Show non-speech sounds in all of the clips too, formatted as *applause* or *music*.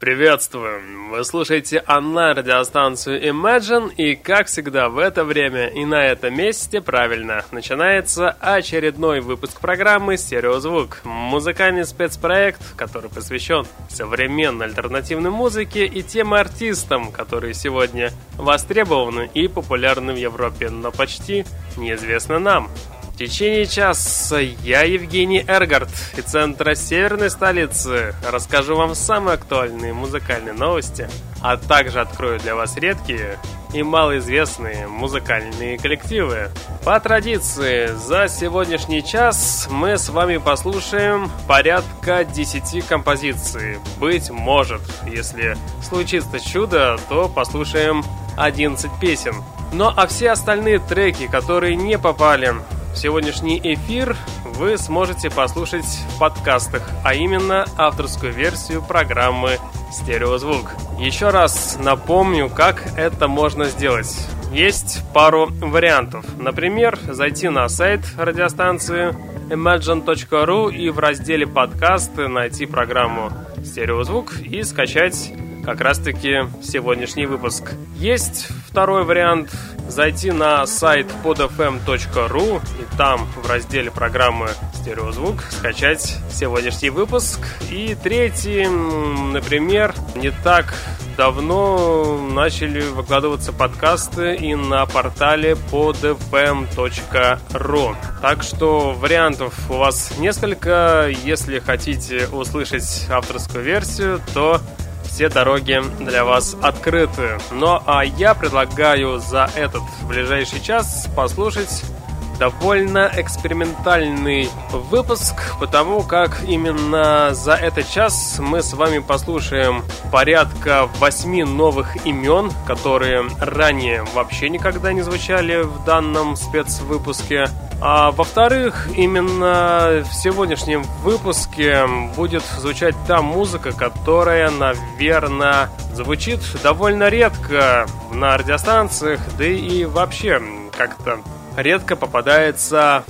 Приветствуем! Вы слушаете онлайн-радиостанцию Imagine, и, как всегда, в это время и на этом месте, правильно, начинается очередной выпуск программы «Стереозвук» — музыкальный спецпроект, который посвящен современной альтернативной музыке и тем артистам, которые сегодня востребованы и популярны в Европе, но почти неизвестны нам. Течение часа я, Евгений Эргард, из центра северной столицы, расскажу вам самые актуальные музыкальные новости, а также открою для вас редкие и малоизвестные музыкальные коллективы. По традиции, за сегодняшний час мы с вами послушаем порядка 10 композиций. Быть может, если случится чудо, то послушаем 11 песен. Ну а все остальные треки, которые не попали Сегодняшний эфир вы сможете послушать в подкастах, а именно авторскую версию программы «Стереозвук». Еще раз напомню, как это можно сделать. Есть пару вариантов. Например, зайти на сайт радиостанции imagine.ru и в разделе «Подкасты» найти программу «Стереозвук» и скачать как раз-таки сегодняшний выпуск. Есть второй вариант зайти на сайт podfm.ru и там в разделе программы «Стереозвук» скачать сегодняшний выпуск. И третий, например, не так давно начали выкладываться подкасты и на портале podfm.ru. Так что вариантов у вас несколько. Если хотите услышать авторскую версию, то все дороги для вас открыты. Ну а я предлагаю за этот ближайший час послушать довольно экспериментальный выпуск, потому как именно за этот час мы с вами послушаем порядка восьми новых имен, которые ранее вообще никогда не звучали в данном спецвыпуске. А во-вторых, именно в сегодняшнем выпуске будет звучать та музыка, которая, наверное, звучит довольно редко на радиостанциях, да и вообще как-то редко попадается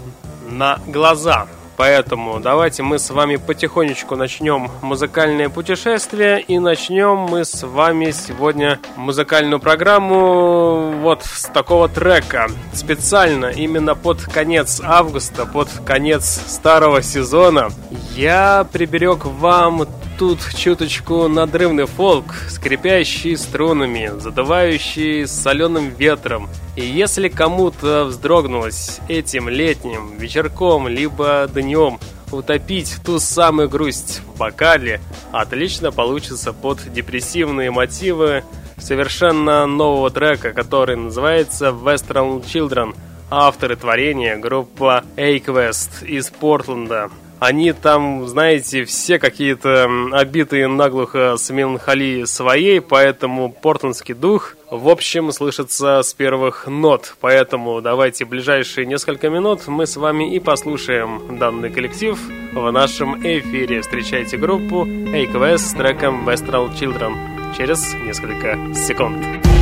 на глаза. Поэтому давайте мы с вами потихонечку начнем музыкальное путешествие и начнем мы с вами сегодня музыкальную программу вот с такого трека. Специально именно под конец августа, под конец старого сезона я приберег вам тут чуточку надрывный фолк, скрипящий струнами, задувающий соленым ветром. И если кому-то вздрогнулось этим летним вечерком, либо днем утопить ту самую грусть в бокале, отлично получится под депрессивные мотивы совершенно нового трека, который называется Western Children. Авторы творения группа A-Quest из Портленда. Они там, знаете, все какие-то обитые наглухо с меланхолией своей, поэтому портlandский дух, в общем, слышится с первых нот. Поэтому давайте ближайшие несколько минут мы с вами и послушаем данный коллектив в нашем эфире. Встречайте группу AQS с треком Westral Children через несколько секунд. myself.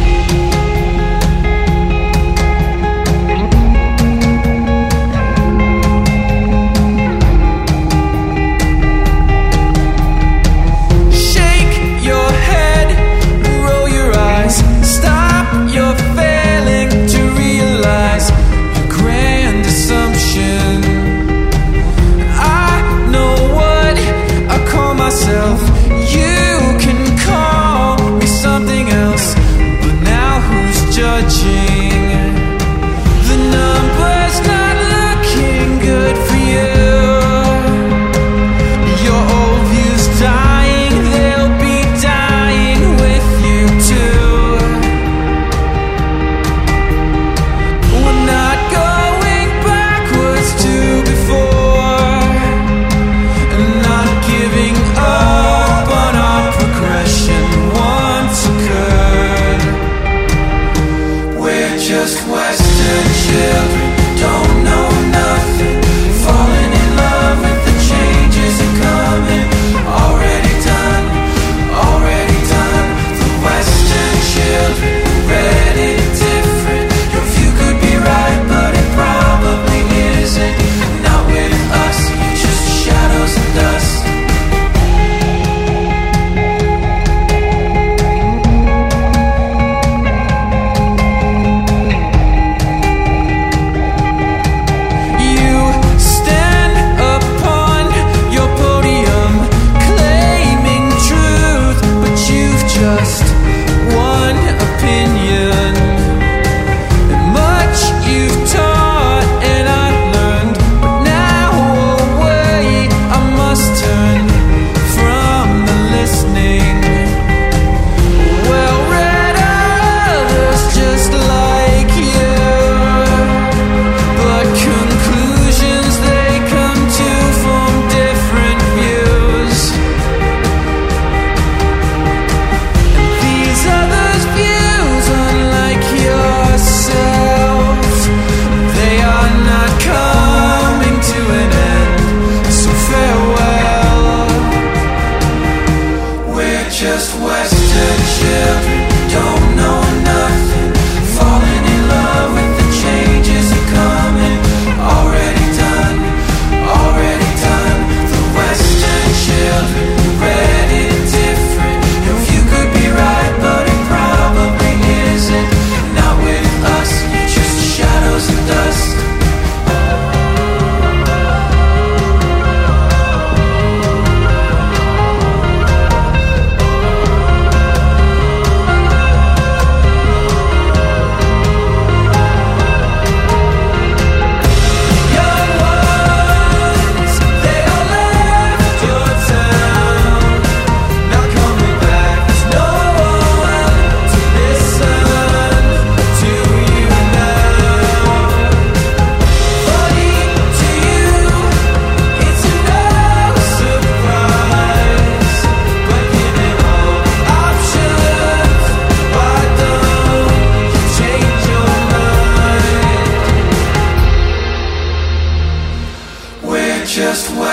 just wait.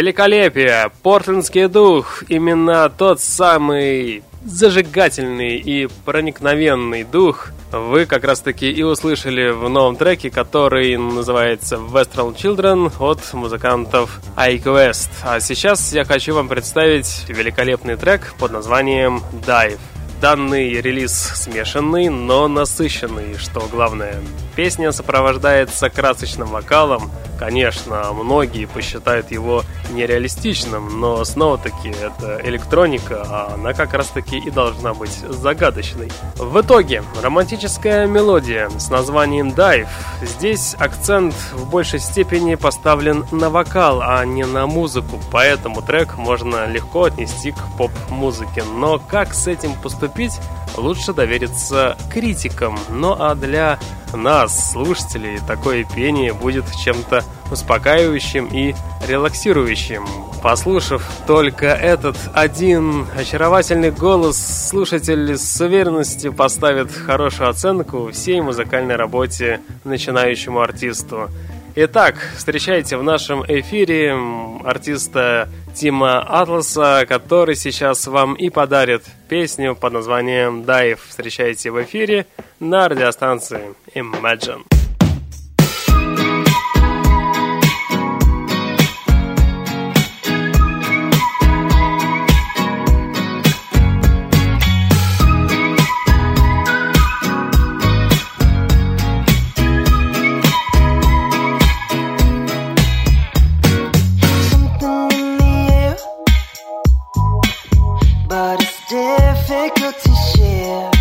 Великолепие! Портлендский дух! Именно тот самый зажигательный и проникновенный дух вы как раз таки и услышали в новом треке, который называется Western Children от музыкантов iQuest. А сейчас я хочу вам представить великолепный трек под названием Dive. Данный релиз смешанный, но насыщенный, что главное. Песня сопровождается красочным вокалом. Конечно, многие посчитают его нереалистичным, но снова-таки это электроника, а она как раз-таки и должна быть загадочной. В итоге, романтическая мелодия с названием Dive. Здесь акцент в большей степени поставлен на вокал, а не на музыку, поэтому трек можно легко отнести к поп-музыке. Но как с этим поступить, лучше довериться критикам. Ну а для нас, слушателей, такое пение будет чем-то успокаивающим и релаксирующим. Послушав только этот один очаровательный голос, слушатель с уверенностью поставит хорошую оценку всей музыкальной работе начинающему артисту. Итак, встречайте в нашем эфире артиста Тима Атласа, который сейчас вам и подарит песню под названием «Dive». Встречайте в эфире на радиостанции Imagine. but it's difficult to share.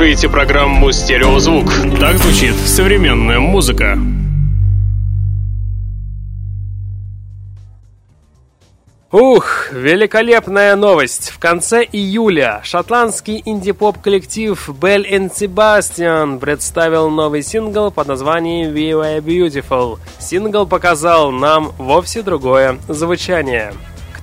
Слушаете программу «Стереозвук». Так звучит современная музыка. Ух, великолепная новость! В конце июля шотландский инди-поп-коллектив Bell and Sebastian представил новый сингл под названием We Were Beautiful. Сингл показал нам вовсе другое звучание.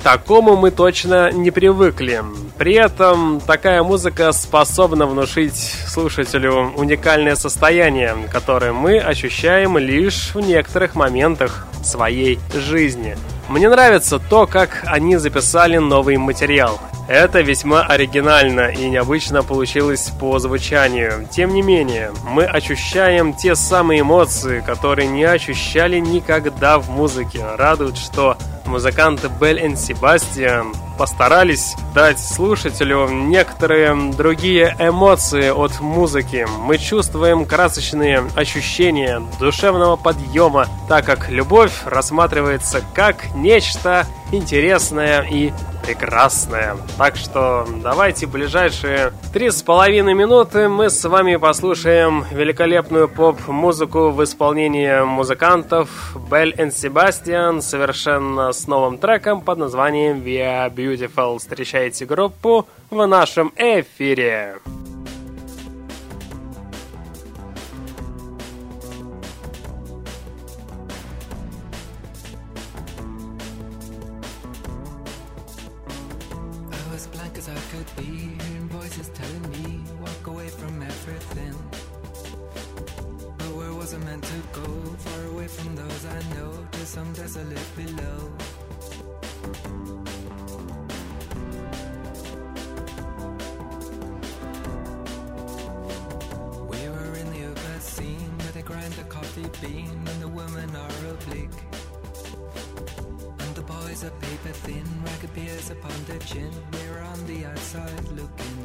Такому мы точно не привыкли. При этом такая музыка способна внушить слушателю уникальное состояние, которое мы ощущаем лишь в некоторых моментах своей жизни. Мне нравится то, как они записали новый материал. Это весьма оригинально и необычно получилось по звучанию. Тем не менее, мы ощущаем те самые эмоции, которые не ощущали никогда в музыке. Радует, что музыканты Белл и Себастьян постарались дать слушателю некоторые другие эмоции от музыки. Мы чувствуем красочные ощущения душевного подъема, так как любовь рассматривается как нечто интересное и прекрасное. Так что давайте ближайшие три с половиной минуты мы с вами послушаем великолепную поп-музыку в исполнении музыкантов Белл и Себастьян совершенно с новым треком под названием We Are Beautiful. Встречайте группу в нашем эфире. I know to some desolate below. We were in the Uber scene where they grind the coffee bean and the women are oblique. And the boys are paper thin, ragged beers upon their chin. We're on the outside looking.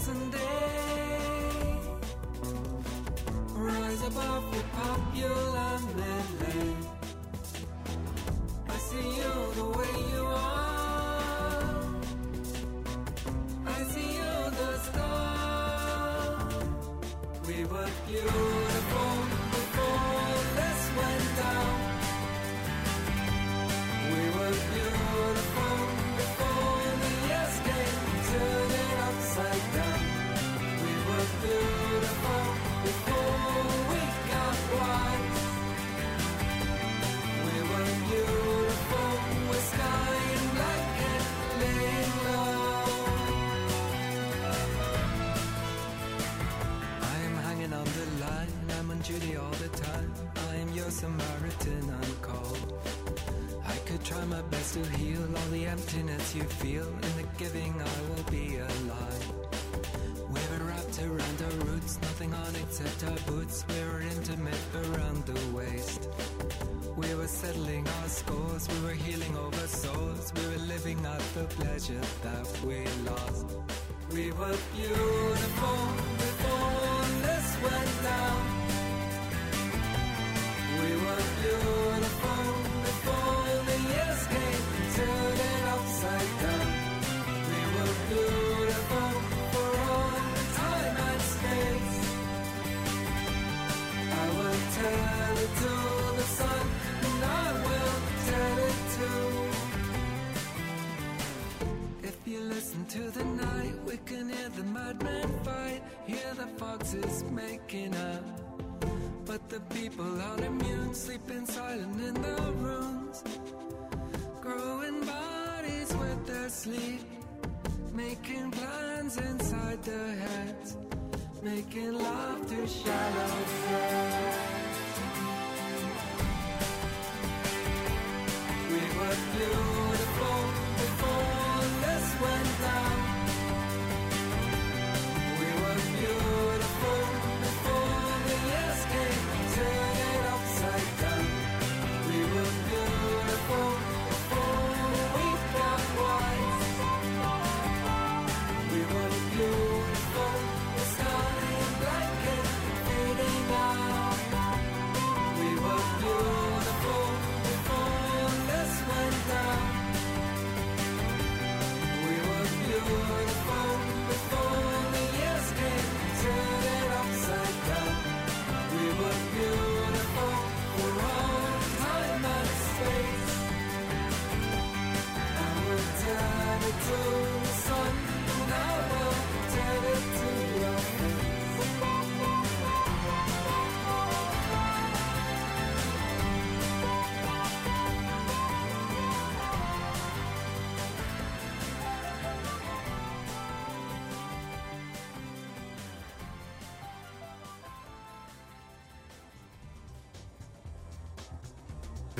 isn't feel in the giving I will be alive. We're wrapped around our roots Nothing on except our boots the foxes making up. But the people aren't immune, sleeping silent in their rooms, growing bodies with their sleep, making plans inside their heads, making love to shallow threads. We were beautiful soul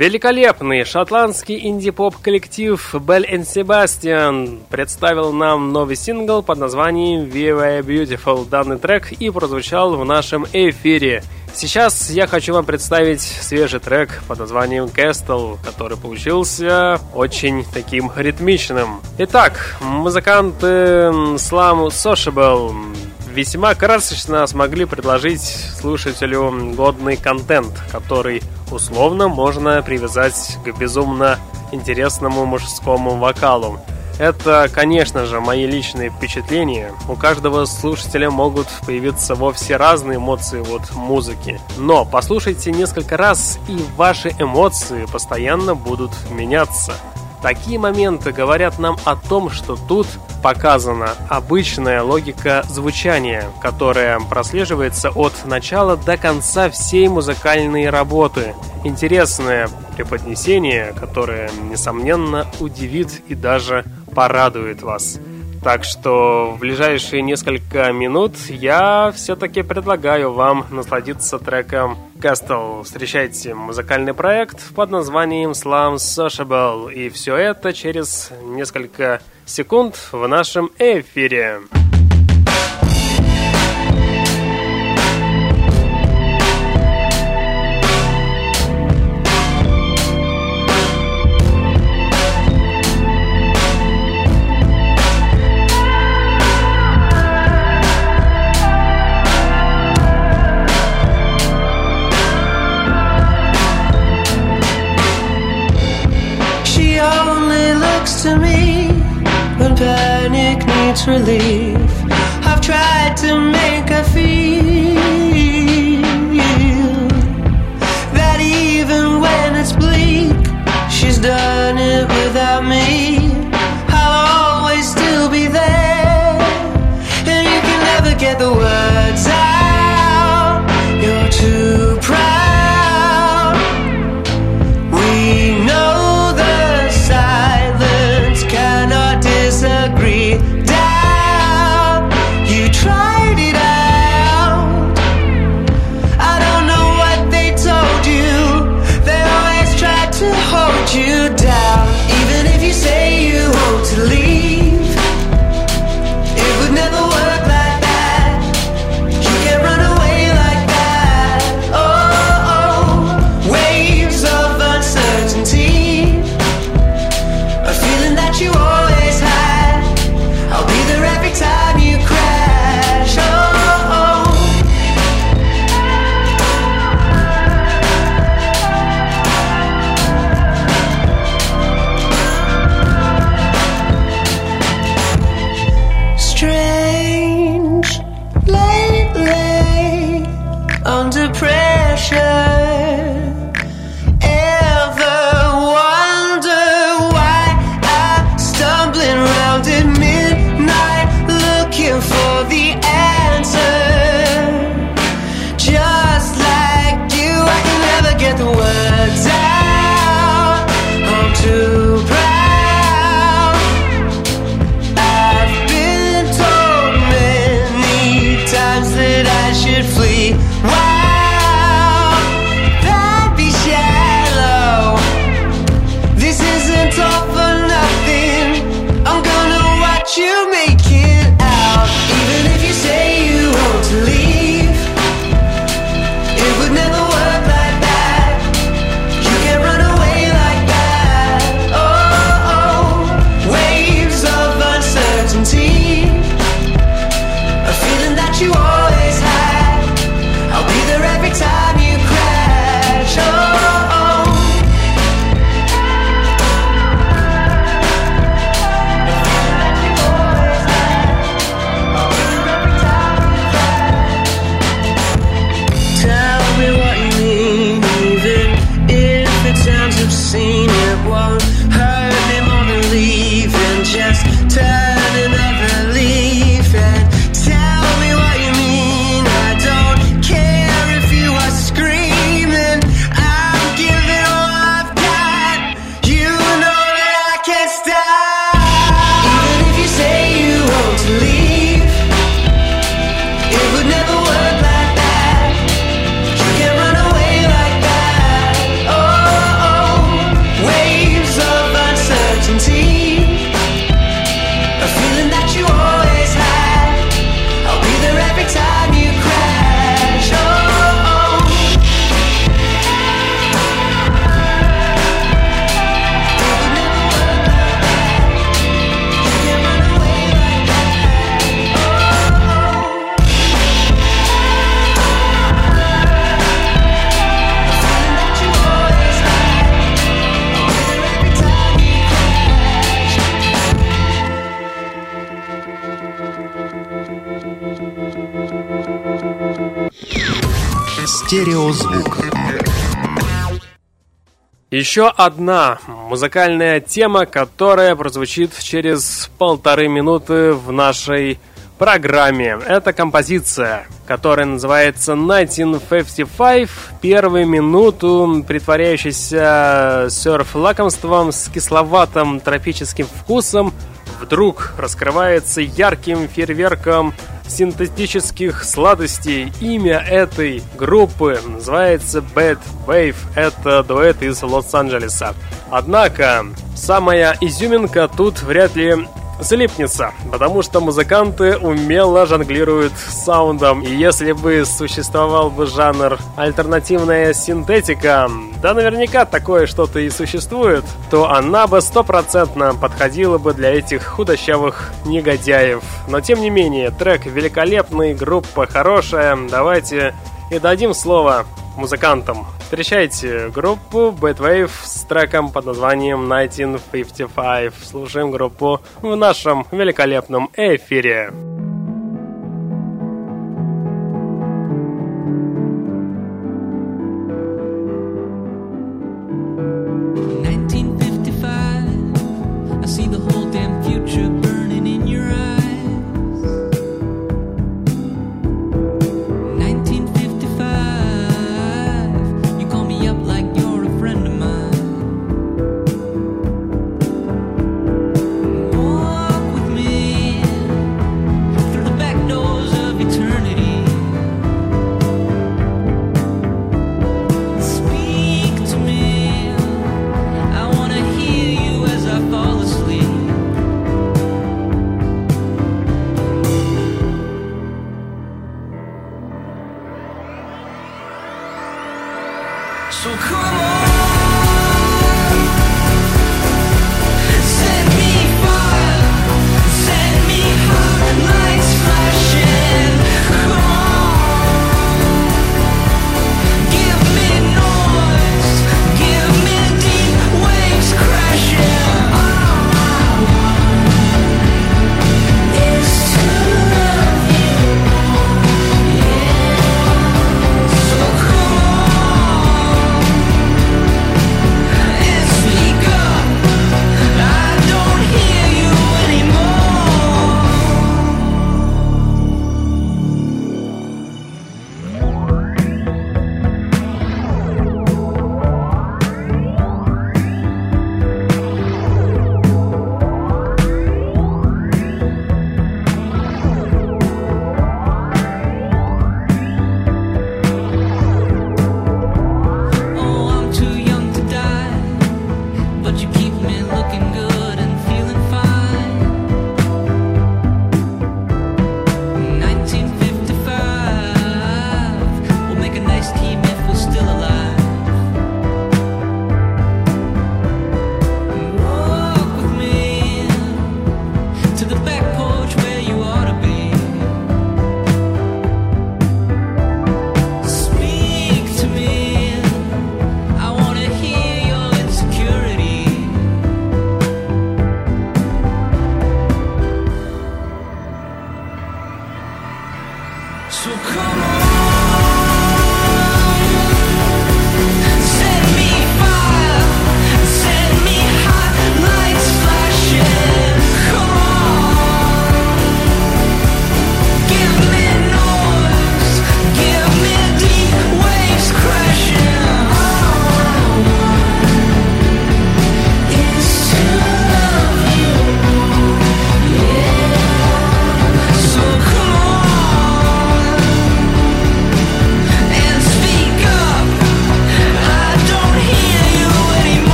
Великолепный шотландский инди-поп коллектив Bell and Sebastian представил нам новый сингл под названием Viva Beautiful. Данный трек и прозвучал в нашем эфире. Сейчас я хочу вам представить свежий трек под названием Castle, который получился очень таким ритмичным. Итак, музыканты Slam Sociable весьма красочно смогли предложить слушателю годный контент, который условно можно привязать к безумно интересному мужскому вокалу. Это, конечно же, мои личные впечатления. У каждого слушателя могут появиться вовсе разные эмоции от музыки. Но послушайте несколько раз, и ваши эмоции постоянно будут меняться. Такие моменты говорят нам о том, что тут показана обычная логика звучания, которая прослеживается от начала до конца всей музыкальной работы. Интересное преподнесение, которое, несомненно, удивит и даже порадует вас. Так что в ближайшие несколько минут я все-таки предлагаю вам насладиться треком Castle. Встречайте музыкальный проект под названием Slam Sociable. И все это через несколько секунд в нашем эфире. Needs relief. I've tried to make her feel that even when it's bleak, she's done it without me. Еще одна музыкальная тема, которая прозвучит через полторы минуты в нашей программе. Это композиция, которая называется 1955. Первую минуту, притворяющийся серф-лакомством с кисловатым тропическим вкусом, вдруг раскрывается ярким фейерверком синтетических сладостей. Имя этой группы называется Bad Wave. Это дуэт из Лос-Анджелеса. Однако, самая изюминка тут вряд ли залипнется, потому что музыканты умело жонглируют саундом. И если бы существовал бы жанр альтернативная синтетика, да наверняка такое что-то и существует, то она бы стопроцентно подходила бы для этих худощавых негодяев. Но тем не менее, трек великолепный, группа хорошая, давайте и дадим слово музыкантам. Встречайте группу Bad Wave с треком под названием 1955. Слушаем группу в нашем великолепном эфире.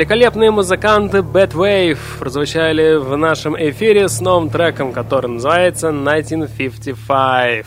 Великолепные музыканты Bad Wave прозвучали в нашем эфире с новым треком, который называется 1955.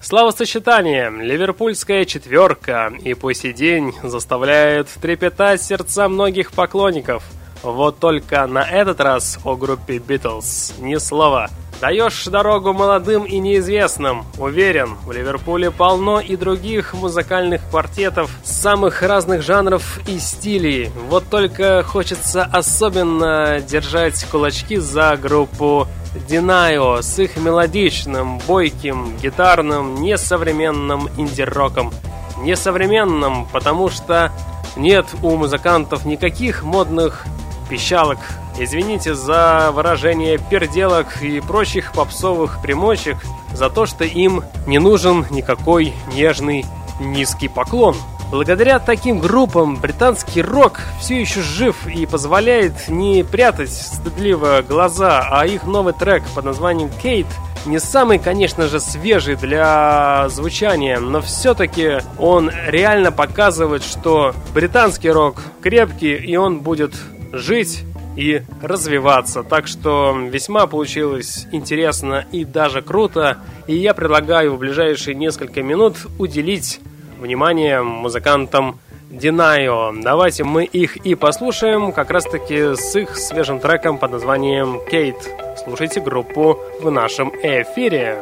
Словосочетание «Ливерпульская четверка» и по сей день заставляет трепетать сердца многих поклонников. Вот только на этот раз о группе Beatles ни слова – Даешь дорогу молодым и неизвестным. Уверен, в Ливерпуле полно и других музыкальных квартетов самых разных жанров и стилей. Вот только хочется особенно держать кулачки за группу Динао с их мелодичным, бойким, гитарным, несовременным инди-роком. Несовременным, потому что нет у музыкантов никаких модных пищалок, Извините за выражение перделок и прочих попсовых примочек, за то, что им не нужен никакой нежный низкий поклон. Благодаря таким группам британский рок все еще жив и позволяет не прятать стыдливо глаза, а их новый трек под названием «Кейт» не самый, конечно же, свежий для звучания, но все-таки он реально показывает, что британский рок крепкий и он будет жить и развиваться. Так что весьма получилось интересно и даже круто. И я предлагаю в ближайшие несколько минут уделить внимание музыкантам Динайо. Давайте мы их и послушаем как раз таки с их свежим треком под названием «Кейт». Слушайте группу в нашем эфире.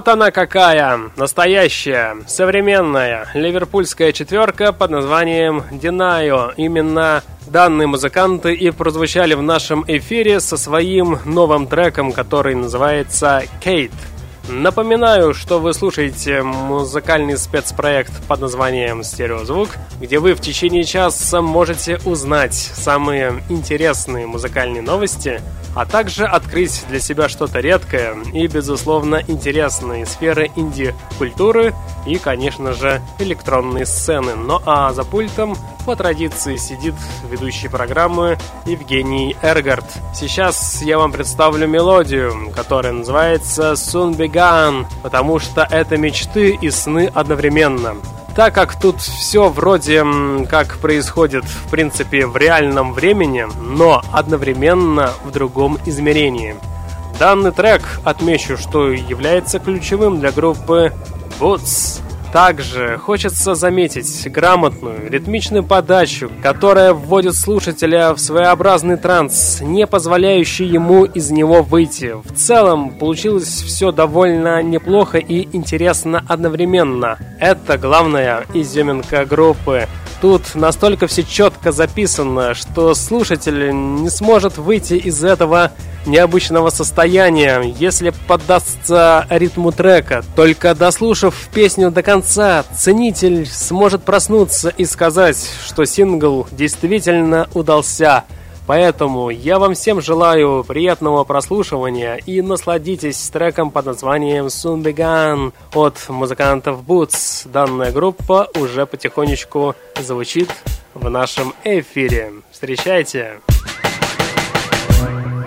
Вот она какая, настоящая, современная ливерпульская четверка под названием Динайо. Именно данные музыканты и прозвучали в нашем эфире со своим новым треком, который называется «Кейт». Напоминаю, что вы слушаете музыкальный спецпроект под названием «Стереозвук», где вы в течение часа можете узнать самые интересные музыкальные новости, а также открыть для себя что-то редкое и, безусловно, интересные сферы инди-культуры и, конечно же, электронные сцены. Ну а за пультом по традиции сидит ведущий программы Евгений Эргард. Сейчас я вам представлю мелодию, которая называется «Soon Began», потому что это мечты и сны одновременно. Так как тут все вроде как происходит в принципе в реальном времени, но одновременно в другом измерении. Данный трек, отмечу, что является ключевым для группы Boots. Также хочется заметить грамотную, ритмичную подачу, которая вводит слушателя в своеобразный транс, не позволяющий ему из него выйти. В целом, получилось все довольно неплохо и интересно одновременно. Это главная изюминка группы. Тут настолько все четко записано, что слушатель не сможет выйти из этого необычного состояния, если поддастся ритму трека. Только дослушав песню до конца, ценитель сможет проснуться и сказать, что сингл действительно удался. Поэтому я вам всем желаю приятного прослушивания и насладитесь треком под названием Began от музыкантов Boots. Данная группа уже потихонечку звучит в нашем эфире. Встречайте! soon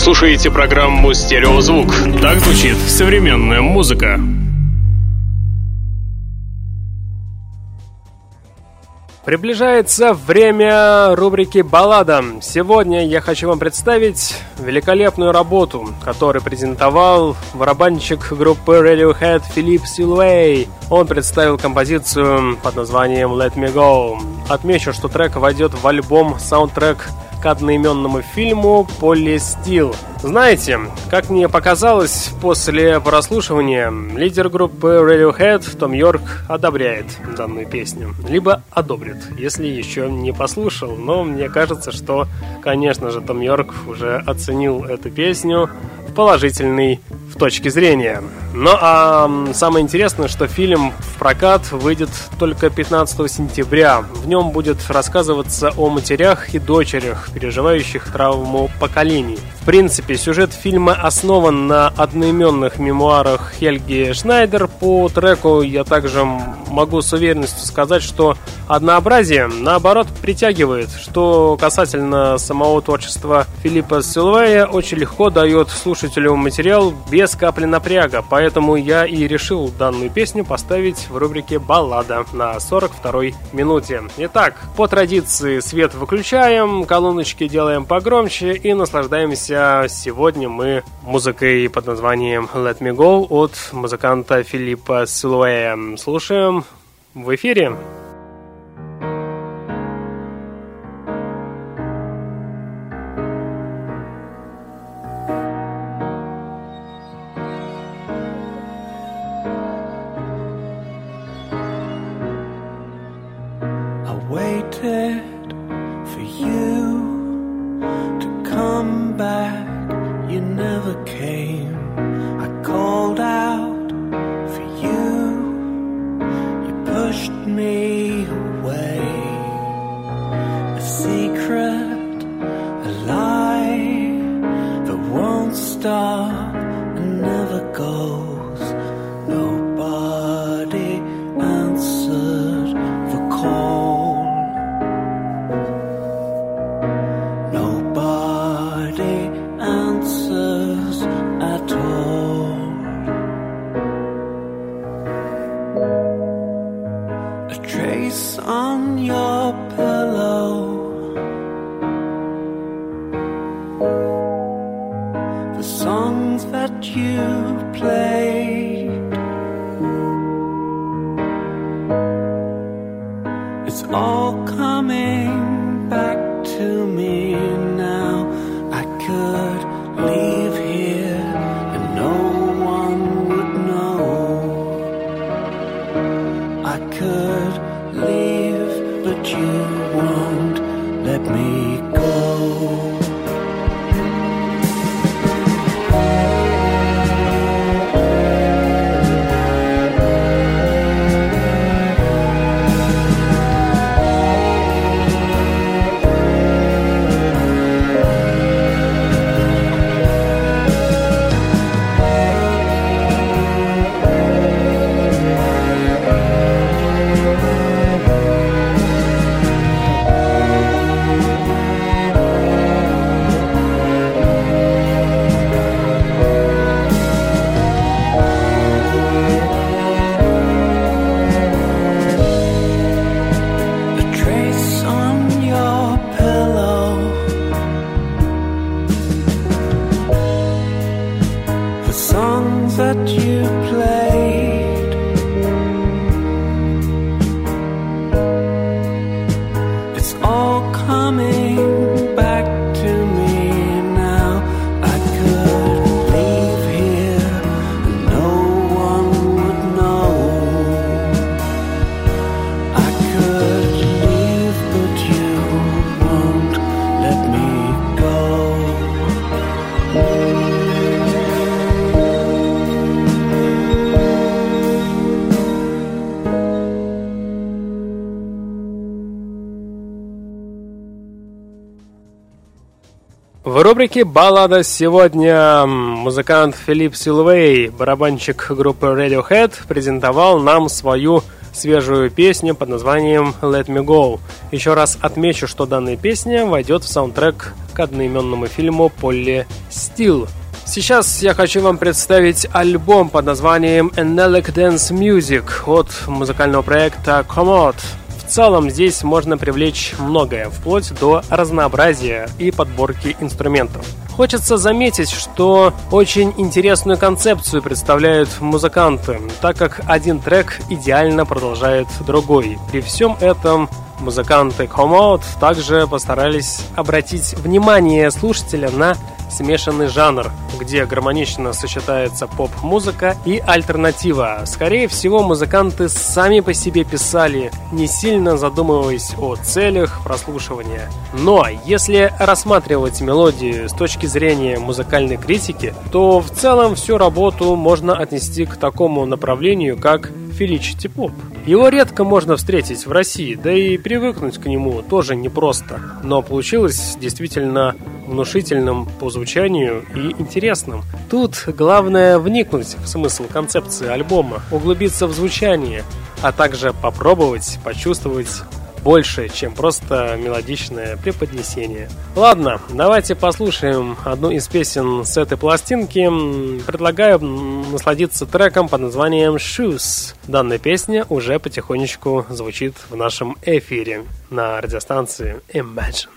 Слушаете программу «Стереозвук». Так звучит современная музыка. Приближается время рубрики «Баллада». Сегодня я хочу вам представить великолепную работу, которую презентовал барабанщик группы Radiohead Филипп Силвей. Он представил композицию под названием «Let Me Go». Отмечу, что трек войдет в альбом саундтрек к одноименному фильму «Полли Стил». Знаете, как мне показалось после прослушивания, лидер группы Radiohead Том Йорк одобряет данную песню. Либо одобрит, если еще не послушал. Но мне кажется, что, конечно же, Том Йорк уже оценил эту песню в положительной в точке зрения. Ну а самое интересное, что фильм в прокат выйдет только 15 сентября. В нем будет рассказываться о матерях и дочерях, переживающих травму поколений. В принципе, сюжет фильма основан на одноименных мемуарах Хельги Шнайдер. По треку я также могу с уверенностью сказать, что однообразие, наоборот, притягивает. Что касательно самого творчества Филиппа Силвея, очень легко дает слушателю материал без капли напряга. Поэтому я и решил данную песню поставить в рубрике «Баллада» на 42-й минуте. Итак, по традиции свет выключаем, колоночки делаем погромче и наслаждаемся Сегодня мы музыкой под названием Let Me Go от музыканта Филиппа Силуэя. Слушаем в эфире. Рубрике «Баллада» сегодня музыкант Филипп Силвей, барабанщик группы Radiohead, презентовал нам свою свежую песню под названием Let Me Go. Еще раз отмечу, что данная песня войдет в саундтрек к одноименному фильму Полли Стил. Сейчас я хочу вам представить альбом под названием Anelic Dance Music от музыкального проекта Commode. Целом здесь можно привлечь многое, вплоть до разнообразия и подборки инструментов. Хочется заметить, что очень интересную концепцию представляют музыканты, так как один трек идеально продолжает другой. При всем этом музыканты Come Out также постарались обратить внимание слушателя на смешанный жанр, где гармонично сочетается поп-музыка и альтернатива. Скорее всего, музыканты сами по себе писали, не сильно задумываясь о целях прослушивания. Но если рассматривать мелодию с точки зрения музыкальной критики, то в целом всю работу можно отнести к такому направлению, как Felicity Pop. Его редко можно встретить в России, да и привыкнуть к нему тоже непросто. Но получилось действительно внушительным по звучанию и интересным. Тут главное вникнуть в смысл концепции альбома, углубиться в звучание, а также попробовать почувствовать больше, чем просто мелодичное преподнесение. Ладно, давайте послушаем одну из песен с этой пластинки. Предлагаю насладиться треком под названием Shoes. Данная песня уже потихонечку звучит в нашем эфире на радиостанции Imagine.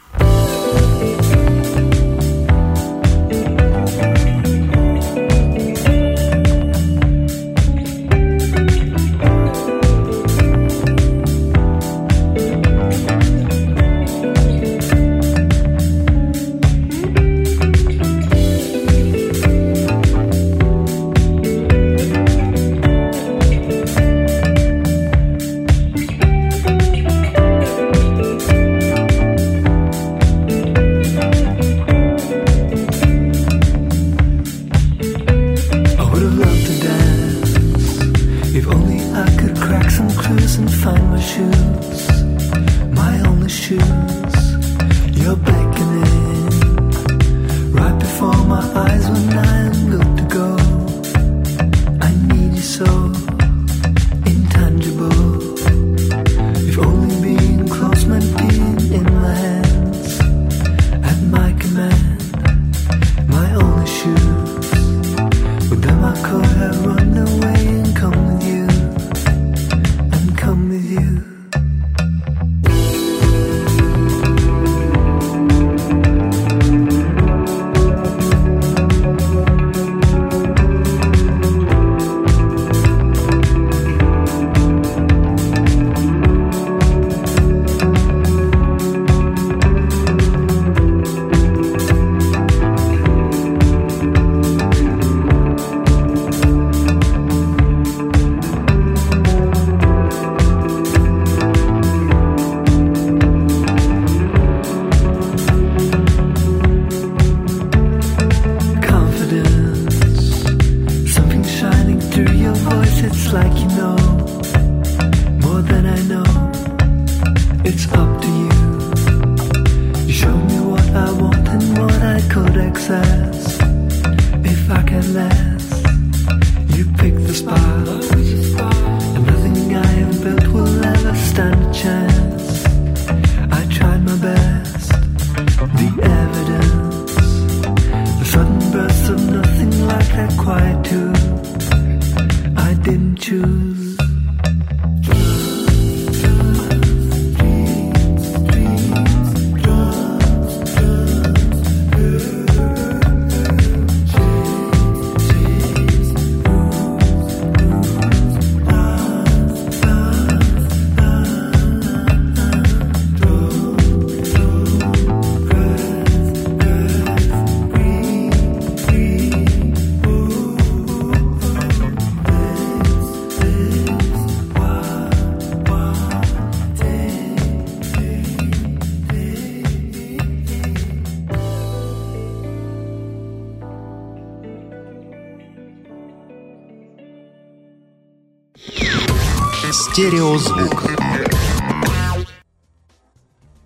Радиозвук.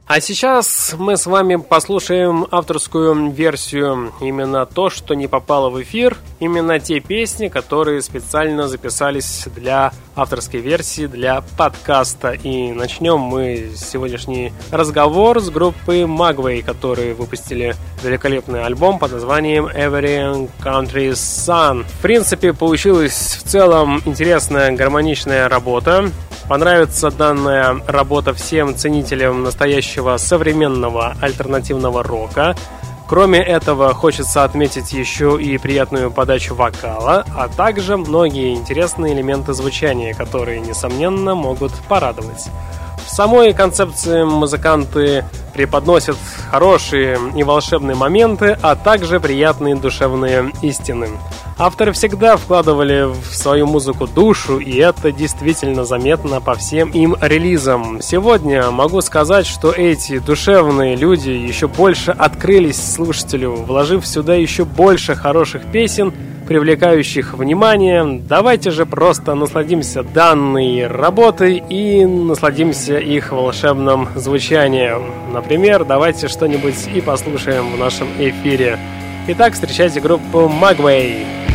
А сейчас мы с вами послушаем авторскую версию, именно то, что не попало в эфир, именно те песни, которые специально записались для авторской версии, для подкаста. И начнем мы сегодняшний разговор с группы Magway, которые выпустили великолепный альбом под названием Every Country Sun. В принципе, получилась в целом интересная гармоничная работа. Понравится данная работа всем ценителям настоящего современного альтернативного рока. Кроме этого, хочется отметить еще и приятную подачу вокала, а также многие интересные элементы звучания, которые, несомненно, могут порадовать. В самой концепции музыканты преподносят хорошие и волшебные моменты, а также приятные душевные истины. Авторы всегда вкладывали в свою музыку душу, и это действительно заметно по всем им релизам. Сегодня могу сказать, что эти душевные люди еще больше открылись слушателю, вложив сюда еще больше хороших песен, привлекающих внимание. Давайте же просто насладимся данной работой и насладимся их волшебным звучанием. Например, давайте что-нибудь и послушаем в нашем эфире. Итак, встречайте группу Magway.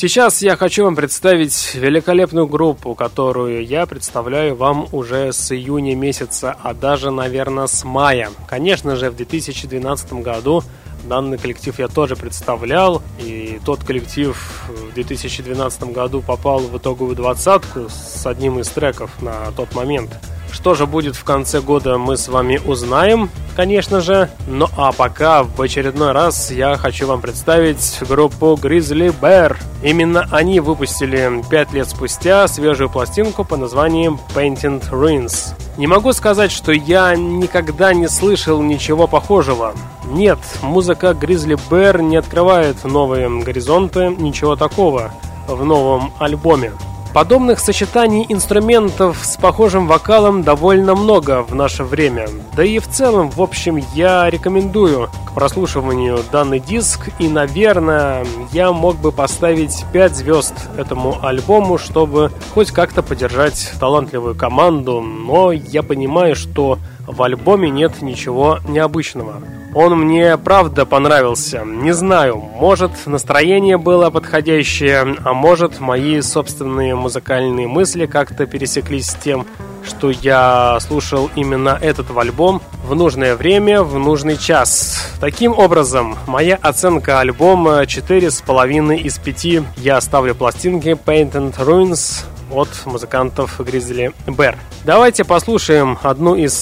Сейчас я хочу вам представить великолепную группу, которую я представляю вам уже с июня месяца, а даже, наверное, с мая. Конечно же, в 2012 году данный коллектив я тоже представлял, и тот коллектив в 2012 году попал в итоговую двадцатку с одним из треков на тот момент – что же будет в конце года, мы с вами узнаем, конечно же. Ну а пока в очередной раз я хочу вам представить группу Grizzly Bear. Именно они выпустили 5 лет спустя свежую пластинку по названием Painted Ruins. Не могу сказать, что я никогда не слышал ничего похожего. Нет, музыка Grizzly Bear не открывает новые горизонты, ничего такого в новом альбоме. Подобных сочетаний инструментов с похожим вокалом довольно много в наше время. Да и в целом, в общем, я рекомендую к прослушиванию данный диск. И, наверное, я мог бы поставить 5 звезд этому альбому, чтобы хоть как-то поддержать талантливую команду. Но я понимаю, что в альбоме нет ничего необычного. Он мне правда понравился. Не знаю, может настроение было подходящее, а может мои собственные музыкальные мысли как-то пересеклись с тем, что я слушал именно этот альбом в нужное время, в нужный час. Таким образом, моя оценка альбома 4,5 из 5. Я ставлю пластинки Painted Ruins от музыкантов Grizzly Bear. Давайте послушаем одну из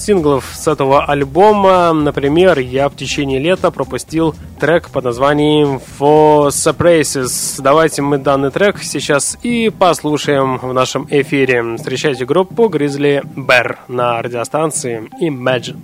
синглов с этого альбома, например, я в течение лета пропустил трек под названием For Surprises. Давайте мы данный трек сейчас и послушаем в нашем эфире. Встречайте группу Grizzly Bear на радиостанции Imagine.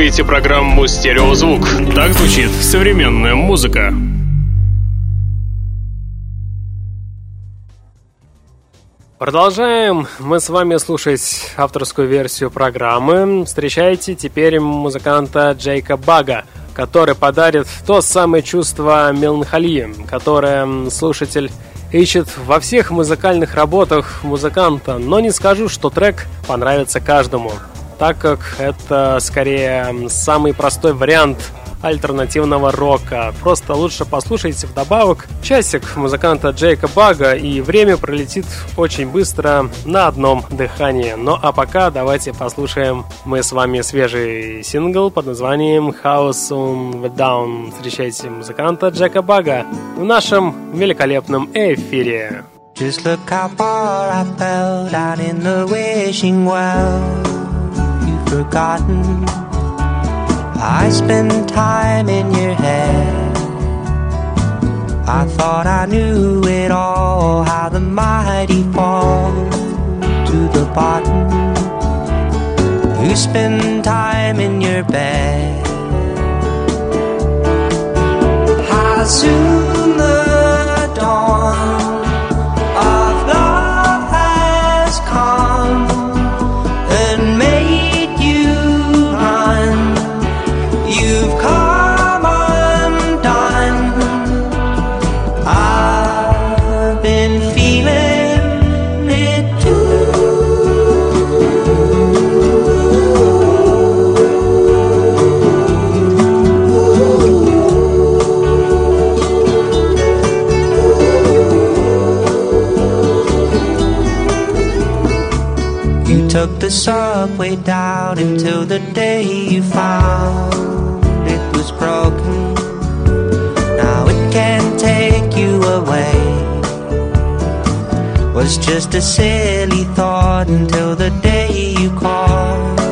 Слушаете программу «Стереозвук». Так звучит современная музыка. Продолжаем мы с вами слушать авторскую версию программы. Встречайте теперь музыканта Джейка Бага, который подарит то самое чувство меланхолии, которое слушатель ищет во всех музыкальных работах музыканта, но не скажу, что трек понравится каждому, так как это скорее самый простой вариант альтернативного рока. Просто лучше послушайте вдобавок часик музыканта Джейка Бага, и время пролетит очень быстро на одном дыхании. Ну а пока давайте послушаем мы с вами свежий сингл под названием House on the Down. Встречайте музыканта Джека Бага в нашем великолепном эфире. Just look how far I fell down in the wishing well. Forgotten I spend time in your head. I thought I knew it all, how the mighty fall to the bottom. You spend time in your bed. How soon the dawn took the subway down until the day you found it was broken. Now it can't take you away. Was just a silly thought until the day you called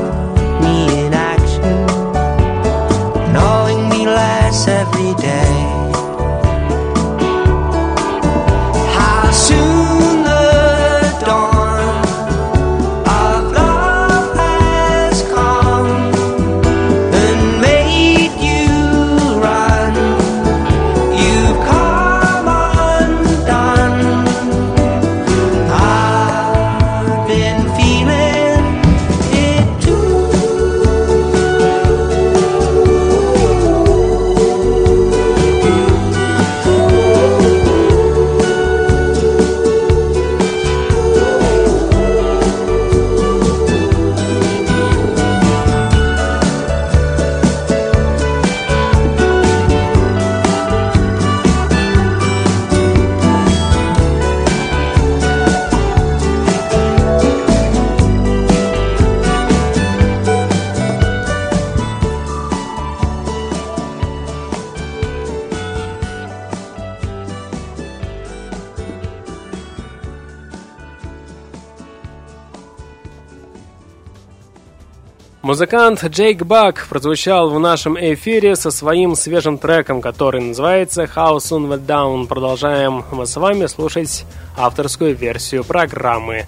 Музыкант Джейк Бак прозвучал в нашем эфире со своим свежим треком, который называется House on the Down. Продолжаем мы с вами слушать авторскую версию программы.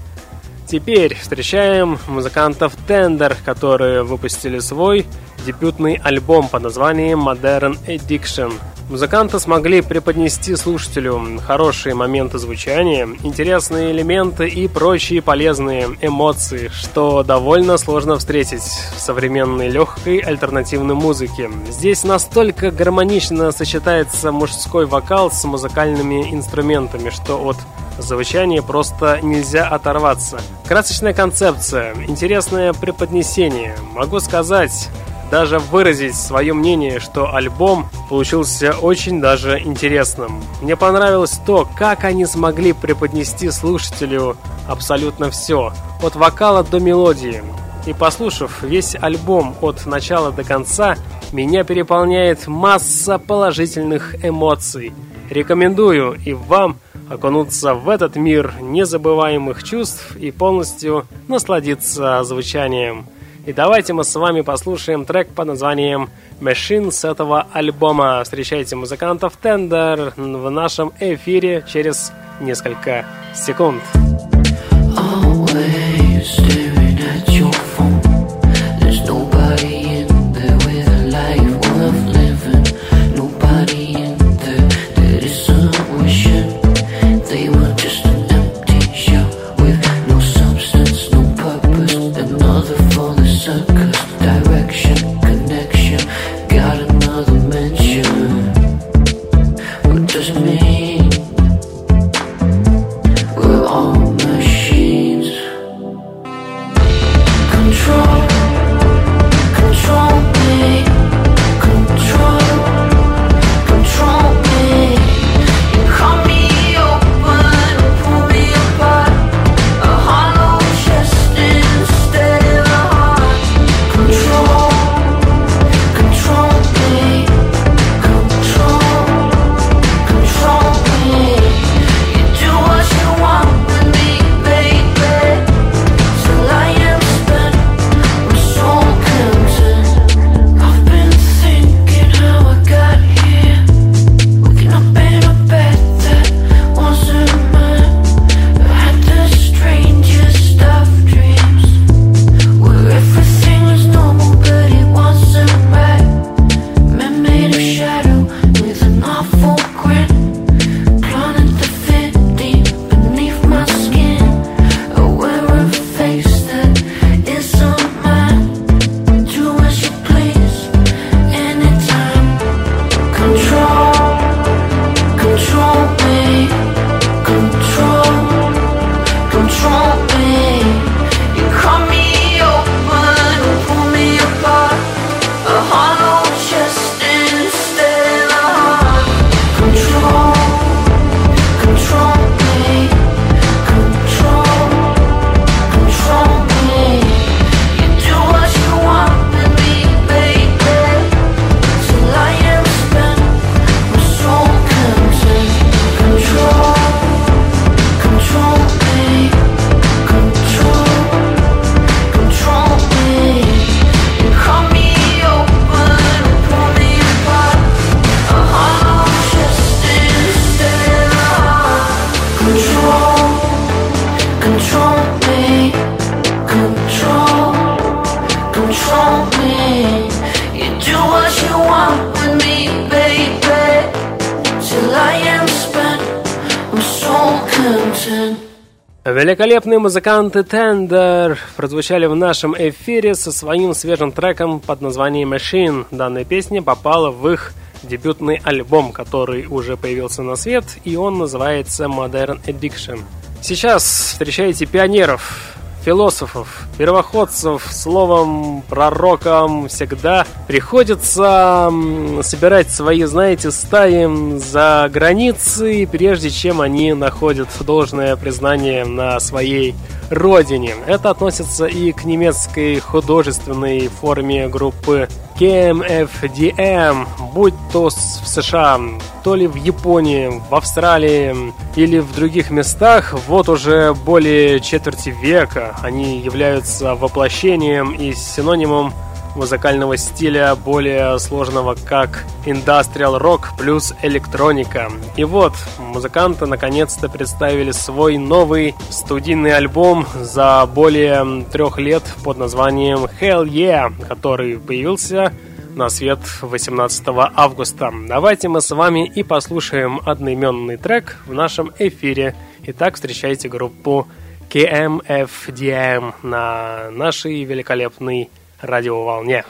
Теперь встречаем музыкантов Tender, которые выпустили свой дебютный альбом под названием Modern Addiction – Музыканты смогли преподнести слушателю хорошие моменты звучания, интересные элементы и прочие полезные эмоции, что довольно сложно встретить в современной легкой альтернативной музыке. Здесь настолько гармонично сочетается мужской вокал с музыкальными инструментами, что от звучания просто нельзя оторваться. Красочная концепция, интересное преподнесение. Могу сказать, даже выразить свое мнение, что альбом получился очень даже интересным. Мне понравилось то, как они смогли преподнести слушателю абсолютно все, от вокала до мелодии. И послушав весь альбом от начала до конца, меня переполняет масса положительных эмоций. Рекомендую и вам окунуться в этот мир незабываемых чувств и полностью насладиться звучанием. И давайте мы с вами послушаем трек под названием Machine с этого альбома. Встречайте музыкантов Tender в нашем эфире через несколько секунд. Always Великолепные музыканты Tender прозвучали в нашем эфире со своим свежим треком под названием Machine. Данная песня попала в их дебютный альбом, который уже появился на свет, и он называется Modern Addiction. Сейчас встречаете пионеров философов, первоходцев, словом, пророкам всегда приходится собирать свои, знаете, стаи за границей, прежде чем они находят должное признание на своей родине. Это относится и к немецкой художественной форме группы KMFDM, будь то в США, то ли в Японии, в Австралии или в других местах, вот уже более четверти века они являются воплощением и синонимом музыкального стиля более сложного, как индастриал рок плюс электроника. И вот, музыканты наконец-то представили свой новый студийный альбом за более трех лет под названием Hell Yeah, который появился на свет 18 августа. Давайте мы с вами и послушаем одноименный трек в нашем эфире. Итак, встречайте группу KMFDM на нашей великолепной радиоволне.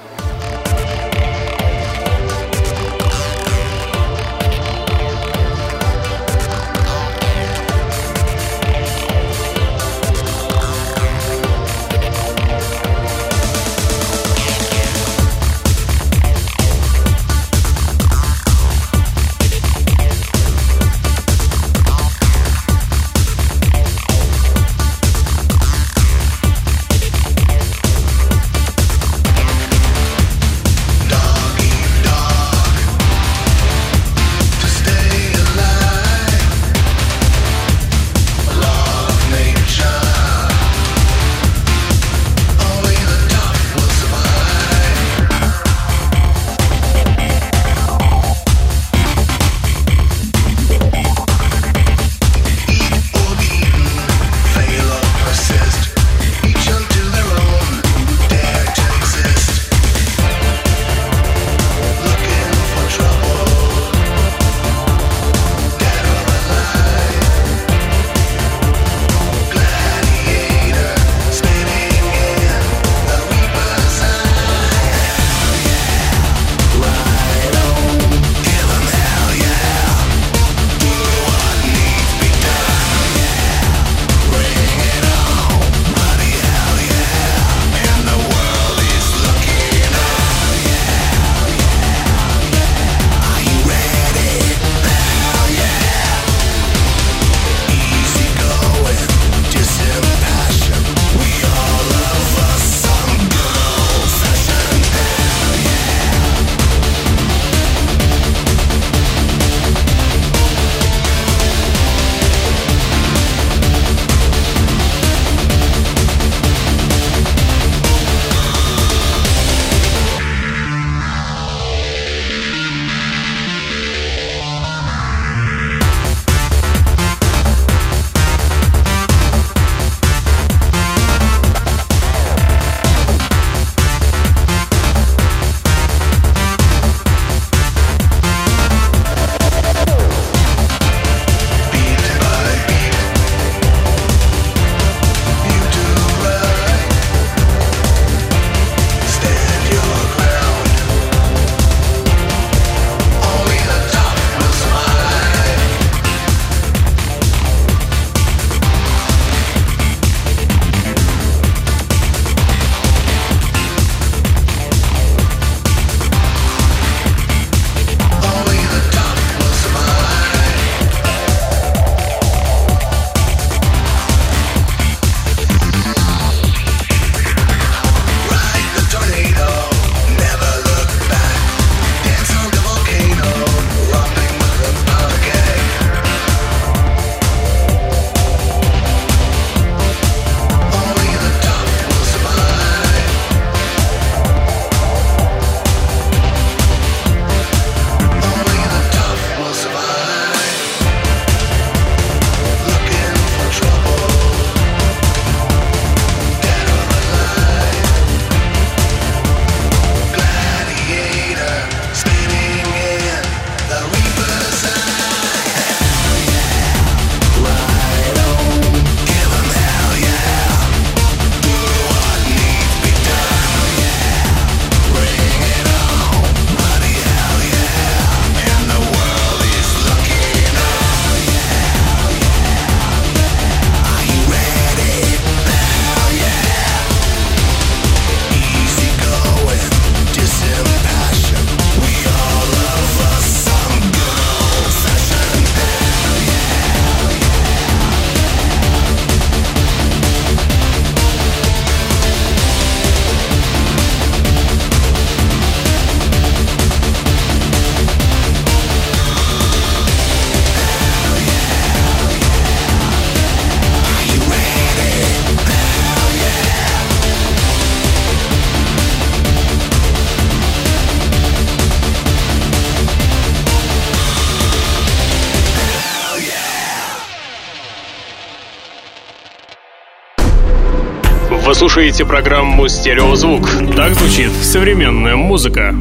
Слушаете программу «Стереозвук». Так звучит современная музыка.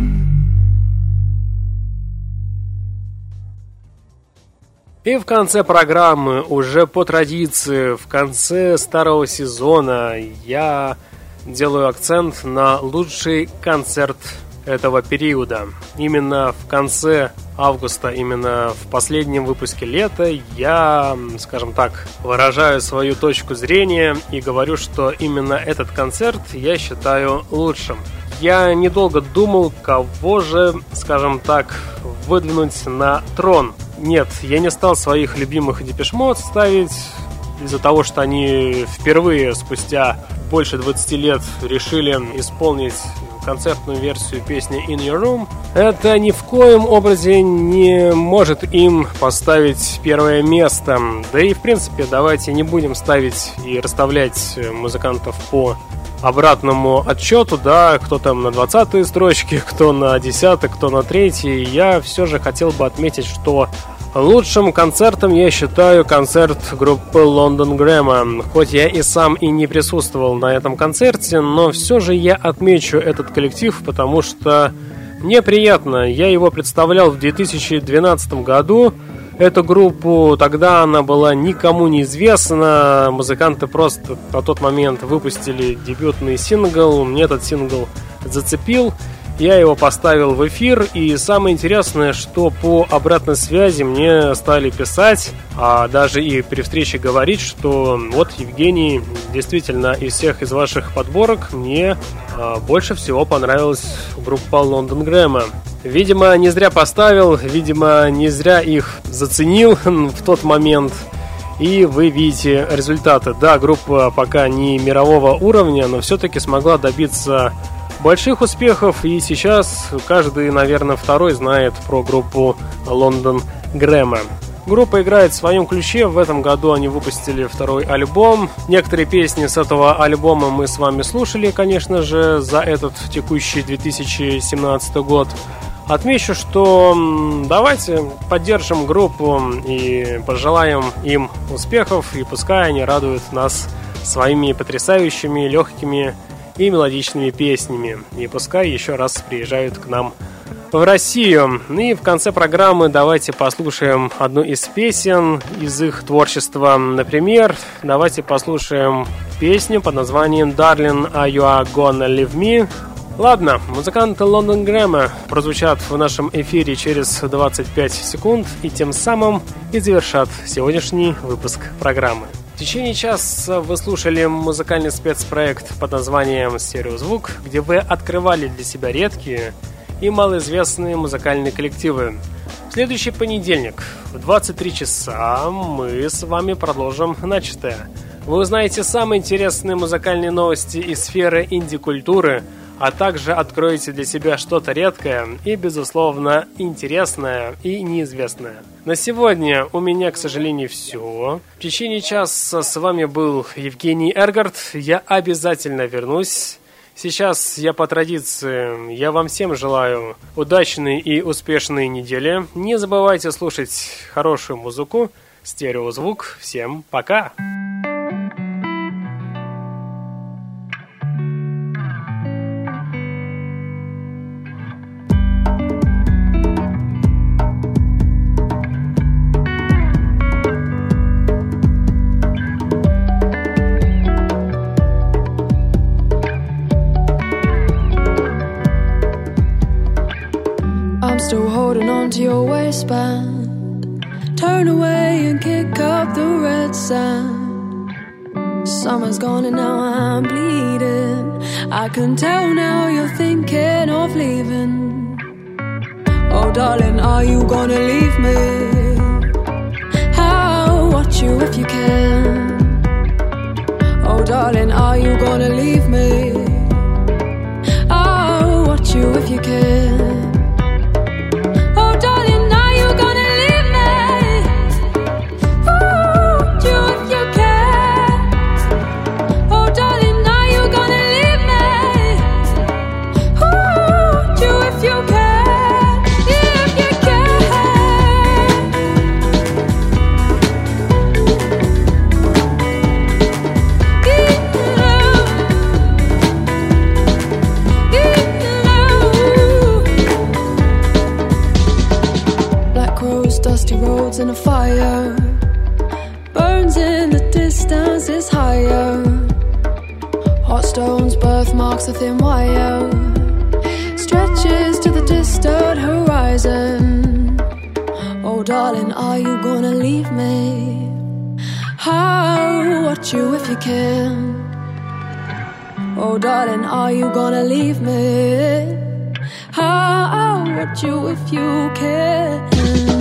И в конце программы, уже по традиции, в конце старого сезона, я делаю акцент на лучший концерт этого периода. Именно в конце августа, именно в последнем выпуске лета я, скажем так, выражаю свою точку зрения и говорю, что именно этот концерт я считаю лучшим. Я недолго думал, кого же, скажем так, выдвинуть на трон. Нет, я не стал своих любимых Депешмот ставить из-за того, что они впервые спустя больше 20 лет решили исполнить концертную версию песни In Your Room, это ни в коем образе не может им поставить первое место. Да и в принципе давайте не будем ставить и расставлять музыкантов по обратному отчету, да, кто там на 20 строчке, кто на 10, кто на 3. Я все же хотел бы отметить, что Лучшим концертом я считаю концерт группы Лондон Грэма. Хоть я и сам и не присутствовал на этом концерте, но все же я отмечу этот коллектив, потому что мне приятно. Я его представлял в 2012 году. Эту группу тогда она была никому не известна. Музыканты просто на тот момент выпустили дебютный сингл. Мне этот сингл зацепил. Я его поставил в эфир, и самое интересное, что по обратной связи мне стали писать, а даже и при встрече говорить, что вот, Евгений, действительно, из всех из ваших подборок мне а, больше всего понравилась группа Лондон Грэма. Видимо, не зря поставил, видимо, не зря их заценил *laughs* в тот момент. И вы видите результаты. Да, группа пока не мирового уровня, но все-таки смогла добиться больших успехов, и сейчас каждый, наверное, второй знает про группу Лондон Грэма. Группа играет в своем ключе, в этом году они выпустили второй альбом. Некоторые песни с этого альбома мы с вами слушали, конечно же, за этот текущий 2017 год. Отмечу, что давайте поддержим группу и пожелаем им успехов, и пускай они радуют нас своими потрясающими, легкими и мелодичными песнями. И пускай еще раз приезжают к нам в Россию. Ну и в конце программы давайте послушаем одну из песен из их творчества. Например, давайте послушаем песню под названием «Darling, are you gonna leave me?» Ладно, музыканты Лондон Грэма прозвучат в нашем эфире через 25 секунд и тем самым и завершат сегодняшний выпуск программы. В течение часа вы слушали музыкальный спецпроект под названием «Стереозвук», где вы открывали для себя редкие и малоизвестные музыкальные коллективы. В следующий понедельник в 23 часа мы с вами продолжим начатое. Вы узнаете самые интересные музыкальные новости из сферы инди-культуры – а также откроете для себя что-то редкое и, безусловно, интересное и неизвестное. На сегодня у меня, к сожалению, все. В течение часа с вами был Евгений Эргард. Я обязательно вернусь. Сейчас я по традиции, я вам всем желаю удачной и успешной недели. Не забывайте слушать хорошую музыку, стереозвук. Всем пока! Onto your waistband. Turn away and kick up the red sand. Summer's gone and now I'm bleeding. I can tell now you're thinking of leaving. Oh, darling, are you gonna leave me? I'll watch you if you can. Oh, darling, are you gonna leave me? I'll watch you if you can. A fire. Burns in the distance is higher. Hot stones, birthmarks, a thin wire. Stretches to the distant horizon. Oh, darling, are you gonna leave me? How watch you if you can? Oh, darling, are you gonna leave me? How watch you if you can?